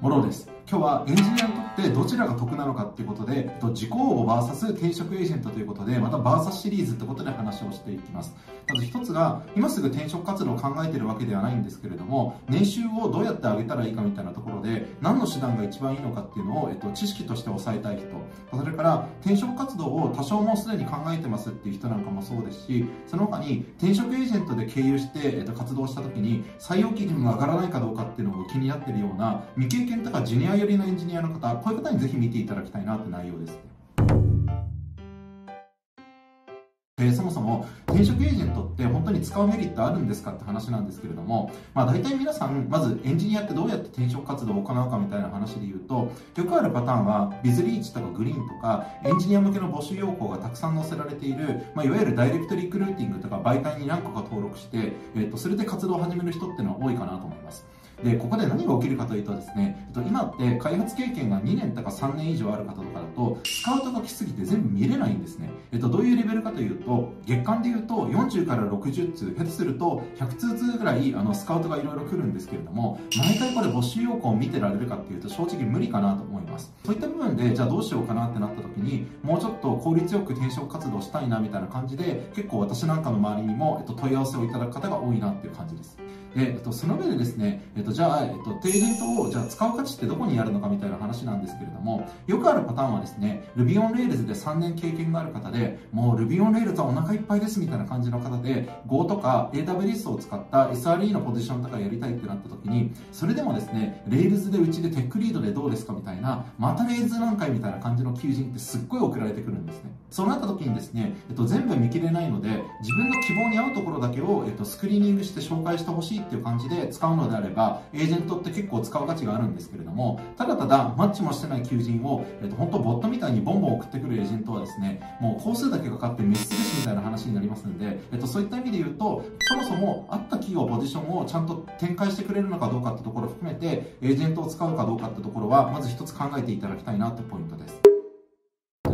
ものです。今日はエンジニアにとってどちらが得なのかっていうことでえっと自己応募 VS 転職エージェントということでまた VS シリーズってことで話をしていきます。まず一つが今すぐ転職活動を考えてるわけではないんですけれども年収をどうやって上げたらいいかみたいなところで何の手段が一番いいのかっていうのを、えっと、知識として押さえたい人。それから転職活動を多少もうすでに考えてますっていう人なんかもそうですしその他に転職エージェントで経由して、えっと、活動した時に採用基準が上がらないかどうかっていうのが気になってるような未経験とかジュニア寄りのエンジニアの方こういう方にぜひ見ていただきたいなって内容ですね。でそもそも転職エージェントって本当に使うメリットあるんですかって話なんですけれども、まあ、大体皆さんまずエンジニアってどうやって転職活動を行うかみたいな話で言うとよくあるパターンはビズリーチとかグリーンとかエンジニア向けの募集要項がたくさん載せられている、まあ、いわゆるダイレクトリクルーティングとか媒体に何個か登録して、えー、とそれで活動を始める人っていうのは多いかなと思います。でここで何が起きるかというとですね今って開発経験が2年とか3年以上ある方とかだとスカウトが来すぎて全部見れないんですね、えっと、どういうレベルかというと月間でいうと40から60通下手すると100通通ぐらいあのスカウトがいろいろ来るんですけれども毎回これ募集要項を見てられるかっていうと正直無理かなと思います。そういった部分でじゃあどうしようかなってなった時にもうちょっと効率よく転職活動したいなみたいな感じで結構私なんかの周りにも、えっと、問い合わせをいただく方が多いなっていう感じです。で、えっと、その上でですね、えっと、じゃあ、えっと、テージントをじゃあ使う価値ってどこにあるのかみたいな話なんですけれども、よくあるパターンはですね、Ruby on Rails で3年経験がある方で、もう Ruby on Rails はお腹いっぱいですみたいな感じの方で、Go とか AWS を使った SRE のポジションとかやりたいってなった時に、それでもですね、Rails でうちでテックリードでどうですかみたいな、また Rails 何回みたいな感じの求人ってすっごい送られてくるんですね。そうなった時にですね、えっと、全部見切れないので、自分の希望に合うところだけを、えっと、スクリーニングして紹介してほしいっていう感じで使うのであれば、エージェントって結構使う価値があるんですけれども、ただただマッチもしてない求人を、えっと、本当ボットみたいにボンボン送ってくるエージェントはですね、もう工数だけかかってメスですみたいな話になりますので、えっと、そういった意味で言うと、そもそもあった企業ポジションをちゃんと展開してくれるのかどうかってところを含めて、エージェントを使うかどうかってところは、まず一つ考えていただきたいなってポイントです。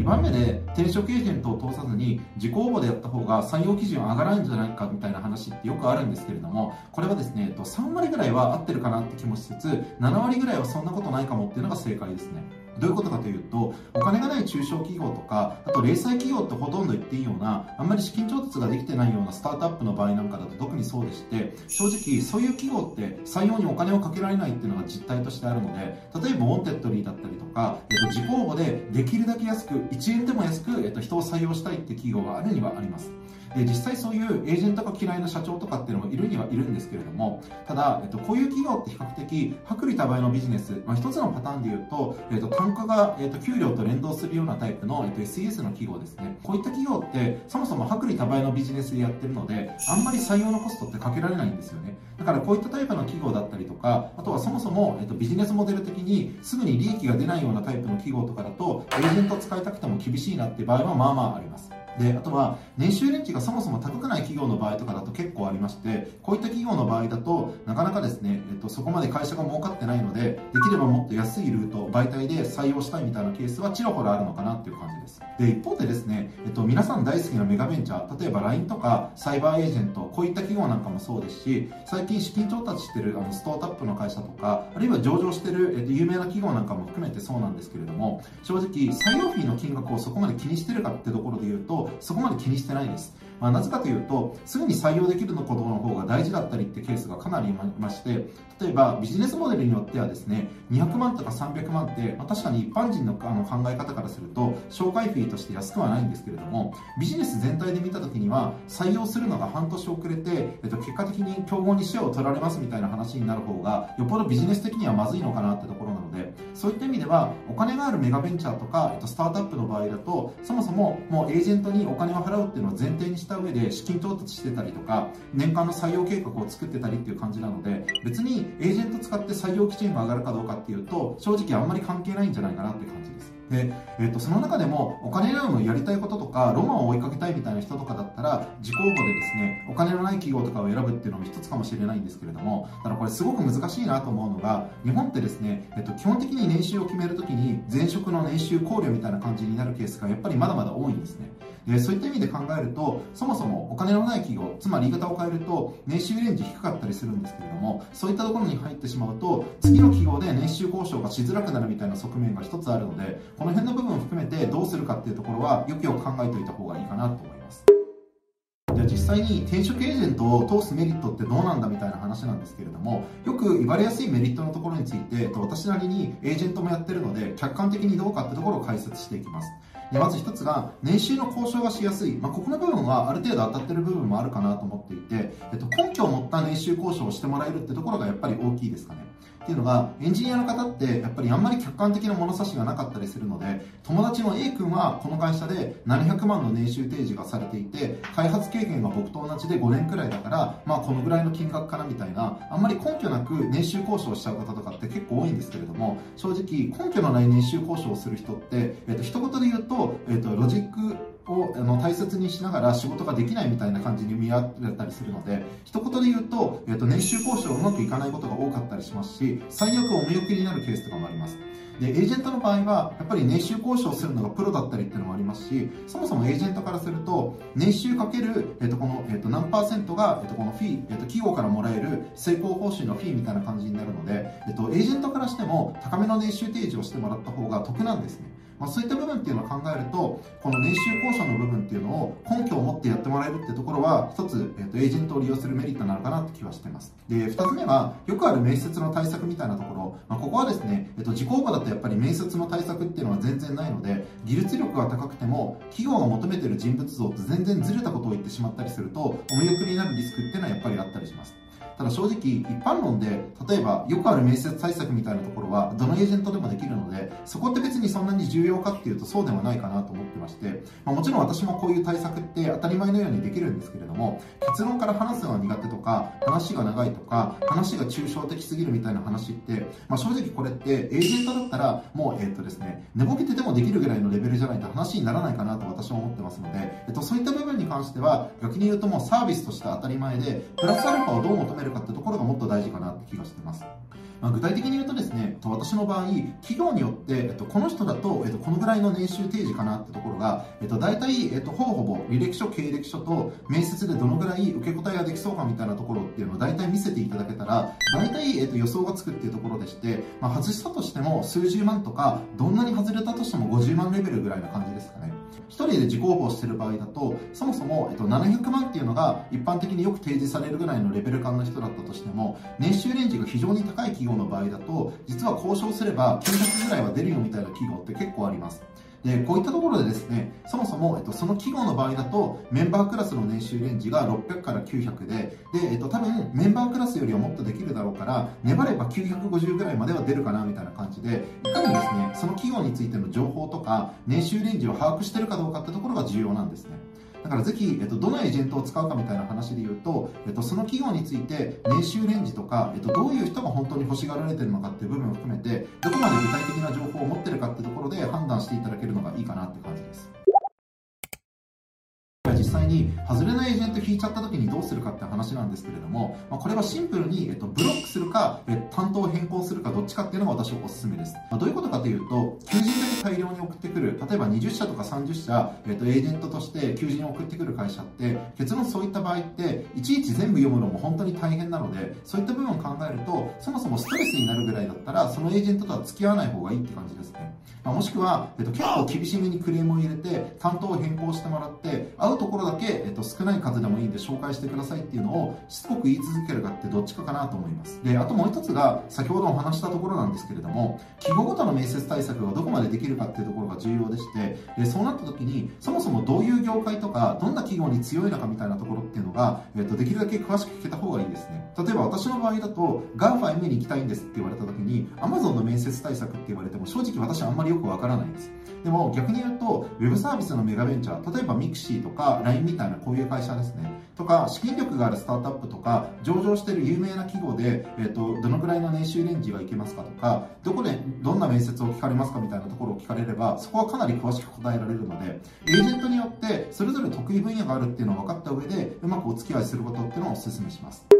2番目で転職エージェントを通さずに自己応募でやった方が採用基準上がらないんじゃないかみたいな話ってよくあるんですけれどもこれはですね3割ぐらいは合ってるかなって気もしつつ7割ぐらいはそんなことないかもっていうのが正解ですね。どういうことかというとお金がない中小企業とかあと零細企業ってほとんど言っていいようなあんまり資金調達ができてないようなスタートアップの場合なんかだと特にそうでして正直そういう企業って採用にお金をかけられないっていうのが実態としてあるので例えば Wantedly だったりとか、えっと、自己応募でできるだけ安く1円でも安く、えっと、人を採用したいって企業があるにはあります。で実際そういうエージェントが嫌いな社長とかっていうのもいるにはいるんですけれどもただ、えっと、こういう企業って比較的薄利多売のビジネス、まあ、一つのパターンで言うと、えっと、単価が、えっと、給料と連動するようなタイプの、えっと、SES の企業ですね。こういった企業ってそもそも薄利多売のビジネスでやってるのであんまり採用のコストってかけられないんですよね。だからこういったタイプの企業だったりとかあとはそもそも、えっと、ビジネスモデル的にすぐに利益が出ないようなタイプの企業とかだとエージェント使いたくても厳しいなって場合はまあまああります。であとは年収レンジがそもそも高くない企業の場合とかだと結構ありましてこういった企業の場合だとなかなかですね、えっと、そこまで会社が儲かってないのでできればもっと安いルート媒体で採用したいみたいなケースはちらほらあるのかなっていう感じです。で一方でですね、えっと、皆さん大好きなメガベンチャー例えば LINE とかサイバーエージェントこういった企業なんかもそうですし最近資金調達してるあのストートアップの会社とかあるいは上場してる、えっと、有名な企業なんかも含めてそうなんですけれども正直採用フィーの金額をそこまで気にしてるかってところで言うとそこまで気にしてないです。まあ、なぜかというと、すぐに採用できるのことの方が大事だったりってケースがかなりいまして、例えばビジネスモデルによってはですね、200万とか300万って、まあ、確かに一般人のあの考え方からすると、紹介フィーとして安くはないんですけれども、ビジネス全体で見たときには、採用するのが半年遅れて、えっと、結果的に競合にシェアを取られますみたいな話になる方が、よっぽどビジネス的にはまずいのかなってところなので、そういった意味では、お金があるメガベンチャーとか、えっと、スタートアップの場合だと、そもそももうエージェントにお金を払うっていうのを前提にしてした上で資金調達してたりとか年間の採用計画を作ってたりっていう感じなので別にエージェント使って採用基準が上がるかどうかっていうと正直あんまり関係ないんじゃないかなって感じです。で、えー、とその中でもお金よりもやりたいこととかロマンを追いかけたいみたいな人とかだったら自己応募でですねお金のない企業とかを選ぶっていうのも一つかもしれないんですけれどもただこれすごく難しいなと思うのが日本ってですね、えー、と基本的に年収を決めるときに前職の年収考慮みたいな感じになるケースがやっぱりまだまだ多いんですね。でそういった意味で考えるとそもそもお金のない企業つまり言い方を変えると年収レンジ低かったりするんですけれどもそういったところに入ってしまうと次の企業で年収交渉がしづらくなるみたいな側面が一つあるのでこの辺の部分を含めてどうするかっていうところはよくよく考えておいた方がいいかなと思います。じゃあ実際に転職エージェントを通すメリットってどうなんだみたいな話なんですけれどもよく言われやすいメリットのところについて私なりにエージェントもやってるので客観的にどうかってところを解説していきます。でまず1つが年収の交渉がしやすい、まあ、ここの部分はある程度当たってる部分もあるかなと思っていて、えっと、根拠を持った年収交渉をしてもらえるってところがやっぱり大きいですかね。っていうのがエンジニアの方ってやっぱりあんまり客観的な物差しがなかったりするので友達の A 君はこの会社で700万の年収提示がされていて開発経験が僕と同じで5年くらいだからまあこのぐらいの金額かなみたいなあんまり根拠なく年収交渉しちゃう方とかって結構多いんですけれども正直根拠のない年収交渉をする人って、えっと、一言で言うと、えっと、ロジックをあの大切にしながら仕事ができないみたいな感じに見られたりするので一言で言うと,、えー、と年収交渉うまくいかないことが多かったりしますし最悪お見送りになるケースとかもあります。でエージェントの場合はやっぱり年収交渉するのがプロだったりっていうのもありますしそもそもエージェントからすると年収かける、えー、とこの、えー、と何パーセントが、えー、とこのフィー、えー、と企業からもらえる成功報酬のフィーみたいな感じになるので、えー、とエージェントからしても高めの年収提示をしてもらった方が得なんですね。まあ、そういった部分っていうのを考えるとこの年収交渉の部分っていうのを根拠を持ってやってもらえるってところは一つ、えーと、エージェントを利用するメリットなのかなって気はしてます。で2つ目はよくある面接の対策みたいなところ、まあ、ここはですね、えーと、自己応募だとやっぱり面接の対策っていうのは全然ないので技術力が高くても企業が求めてる人物像と全然ずれたことを言ってしまったりするとお見送りになるリスクっていうのはやっぱりあったりします。ただ正直一般論で例えばよくある面接対策みたいなところはどのエージェントでもできるのでそこって別にそんなに重要かっていうとそうではないかなと思ってまして、まあ、もちろん私もこういう対策って当たり前のようにできるんですけれども結論から話すのは苦手とか話が長いとか話が抽象的すぎるみたいな話って、まあ、正直これってエージェントだったらもうえっとですね寝ぼけてでもできるぐらいのレベルじゃないと話にならないかなと私は思ってますので、えっと、そういった部分に関しては逆に言うともうサービスとして当たり前でプラスアルファをどう求めるかってところがもっと大事かなって気がしてます。まあ、具体的に言うとですね、私の場合、企業によって、えっと、この人だと、えっと、このぐらいの年収提示かなってところが、えっと、大体、えっと、ほぼほぼ履歴書、経歴書と面接でどのぐらい受け答えができそうかみたいなところっていうのを大体見せていただけたら、大体、えっと、予想がつくっていうところでして、まあ、外したとしても数十万とか、どんなに外れたとしても50万レベルぐらいな感じですかね。1人で自己応募してる場合だと、そもそも、えっと、700万っていうのが一般的によく提示されるぐらいのレベル感の人だったとしても、年収レンジが非常に高い企業の場合だと、実は交渉すれば900ぐらいは出るよみたいな企業って結構あります。で、こういったところでですね、そもそも、えっと、その企業の場合だと、メンバークラスの年収レンジが600から900で、で、えっと、多分、メンバークラスよりはもっとできるだろうから、粘れば950ぐらいまでは出るかな、みたいな感じで、いかにですね、その企業についての情報とか、年収レンジを把握してるかどうかってところが重要なんですね。だからぜひ、えっと、どのエージェントを使うかみたいな話で言うと、えっと、その企業について年収レンジとか、えっと、どういう人が本当に欲しがられてるのかっていう部分を含めてどこまで具体的な情報を持ってるかってところで判断していただけるのがいいかなって感じです。実際に外れないエージェント引いちゃった時にどうするかって話なんですけれども、まあ、これはシンプルに、えっと、ブロックするか、え担当を変更するかどっちかっていうのが私はおすすめです、まあ、どういうことかというと求人だけ大量に送ってくる例えば20社とか30社、えっと、エージェントとして求人を送ってくる会社って結論そういった場合っていちいち全部読むのも本当に大変なのでそういった部分を考えるとそもそもストレスになるぐらいだったらそのエージェントとは付き合わない方がいいって感じですね、まあ、もしくは、えっと、結構厳しめにクレームを入れて担当を変更してもらって会うところだけ、えっと、少ない数でもいいんで紹介してくださいっていうのをしつこく言い続けるかってどっちかかなと思います。であともう一つが先ほどお話したところなんですけれども季語ごとの面接対策がどこまでできるかっていうところが重要でしてでそうなった時にそもそもどういう業界とかどんな企業に強いのかみたいなところっていうのが、えっと、できるだけ詳しく聞けた方がいいですね。例えば私の場合だと GAFA に行きたいんですって言われた時に Amazon の面接対策って言われても正直私はあんまりよくわからないんですでも逆に言うとウェブサービスのメガベンチャー例えば Mixi とか LINE みたいなこういう会社ですねとか資金力があるスタートアップとか上場している有名な企業で、えーと、どのぐらいの年収レンジがいけますかとかどこでどんな面接を聞かれますかみたいなところを聞かれればそこはかなり詳しく答えられるのでエージェントによってそれぞれ得意分野があるっていうのを分かった上でうまくお付き合いすることっていうのをお勧めします。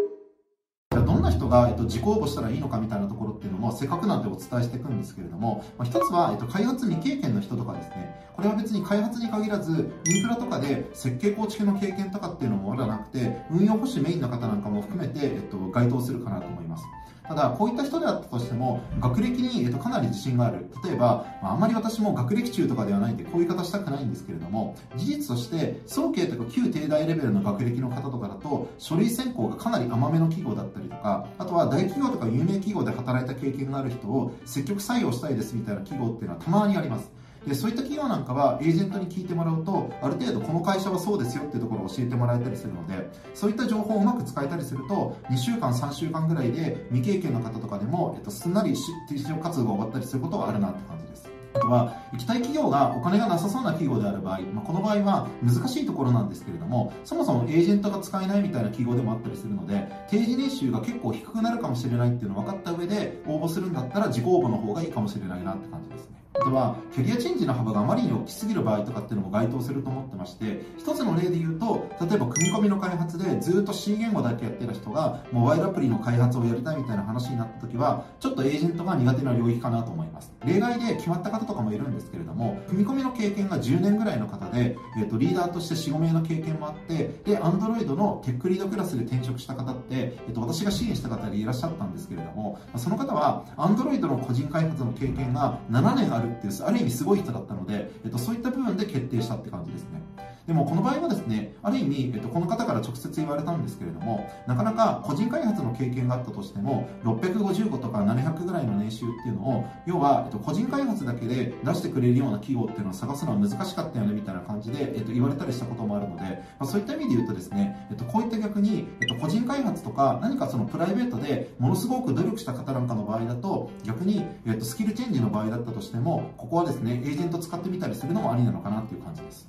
な人が、えっと、自己応募したらいいのかみたいなところっていうのも、せっかくなんでお伝えしていくんですけれども、まあ、一つは、えっと、開発未経験の人とかですね、これは別に開発に限らず、インフラとかで設計構築の経験とかっていうのもまだなくて、運用保守メインの方なんかも含めて、えっと、該当するかなと思います。ただ、こういった人であったとしても、学歴に、えっと、かなり自信がある。例えば、まあ、んまり私も学歴中とかではないんで、こういう言い方したくないんですけれども、事実として、早慶とか旧帝大レベルの学歴の方とかだと、書類選考がかなり甘めの企業だったりとか、あとは大企業とか有名企業で働いた経験がある人を積極採用したいですみたいな企業っていうのはたまにあります。でそういった企業なんかはエージェントに聞いてもらうとある程度この会社はそうですよっていうところを教えてもらえたりするのでそういった情報をうまく使えたりすると2週間3週間ぐらいで未経験の方とかでも、えっと、すんなり転職活動が終わったりすることがあるなって感じです。あとは行きたい企業がお金がなさそうな企業である場合、まあ、この場合は難しいところなんですけれどもそもそもエージェントが使えないみたいな企業でもあったりするので定時年収が結構低くなるかもしれないっていうのを分かった上で応募するんだったら自己応募の方がいいかもしれないなって感じですね。あとは、キャリアチェンジの幅があまりに大きすぎる場合とかっていうのも該当すると思ってまして、一つの例で言うと、例えば組み込みの開発でずっと C 言語だけやってた人が、モバイルアプリの開発をやりたいみたいな話になった時は、ちょっとエージェントが苦手な領域かなと思います。例外で決まった方とかもいるんですけれども、組み込みの経験が10年ぐらいの方で、え、ー、と、リーダーとして4、5名の経験もあって、で、Android のテックリードクラスで転職した方って、えっ、ー、と、私が支援した方でいらっしゃったんですけれども、その方は、Android の個人開発の経験が7年あるっていう、ある意味すごい人だったので、えっと、そういった部分で決定したって感じですね。でもこの場合はですね、ある意味、えっと、この方から直接言われたんですけれども、なかなか個人開発の経験があったとしても、655とか700ぐらいの年収っていうのを、要は、えっと、個人開発だけで出してくれるような企業っていうのを探すのは難しかったよねみたいな感じで、えっと、言われたりしたこともあるので、まあ、そういった意味で言うとですね、えっと、こういった逆に、えっと、個人開発とか何かそのプライベートでものすごく努力した方なんかの場合だと、逆に、えっと、スキルチェンジの場合だったとしても、ここはですね、エージェント使ってみたりするのもありなのかなっていう感じです。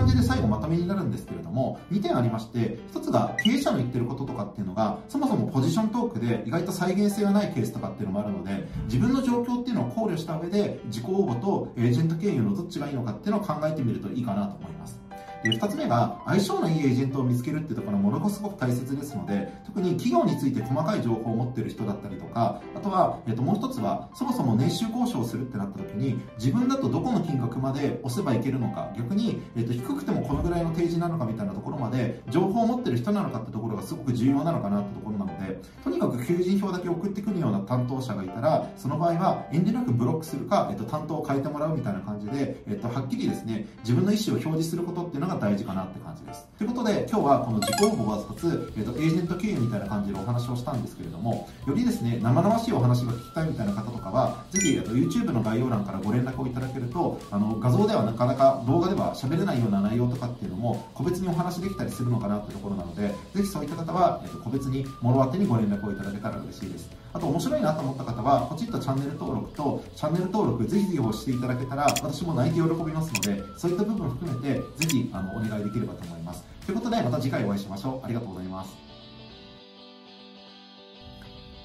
感じで最後まとめになるんですけれども、2点ありまして、1つが経営者の言ってることとかっていうのが、そもそもポジショントークで意外と再現性がないケースとかっていうのもあるので、自分の状況っていうのを考慮した上で、自己応募とエージェント経由のどっちがいいのかっていうのを考えてみるといいかなと思います。で2つ目が相性のいいエージェントを見つけるっていうところものすごく大切ですので特に企業について細かい情報を持っている人だったりとかあとは、えっと、もう一つはそもそも年収交渉をするってなった時に自分だとどこの金額まで押せばいけるのか逆に、えっと、低くてもこのぐらいの提示なのかみたいなところまで情報を持ってる人なのかってところがすごく重要なのかなってところなのでとにかく求人票だけ送ってくるような担当者がいたらその場合は遠慮なくブロックするか、えっと、担当を変えてもらうみたいな感じで、えっと、はっきりですね自分の意思を表示することっていうのがが大事かなって感じです。ということで、今日はこの自己応募が2つ、えーと、エージェント経由みたいな感じでお話をしたんですけれども、よりですね、生々しいお話が聞きたいみたいな方とかは、ぜひ、えーと、YouTube の概要欄からご連絡をいただけると、あの画像ではなかなか動画では喋れないような内容とかっていうのも、個別にお話できたりするのかなってところなので、ぜひそういった方は、えーと、個別に物当てにご連絡をいただけたら嬉しいです。あと面白いなと思った方は、ポチッとチャンネル登録と、チャンネル登録ぜひぜひ押していただけたら、私も泣いて喜びますので、そういった部分を含めて、ぜひあのお願いできればと思います。ということで、また次回お会いしましょう。ありがとうございます。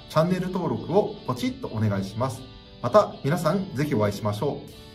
チャンネル登録をポチッとお願いします。また皆さんぜひお会いしましょう。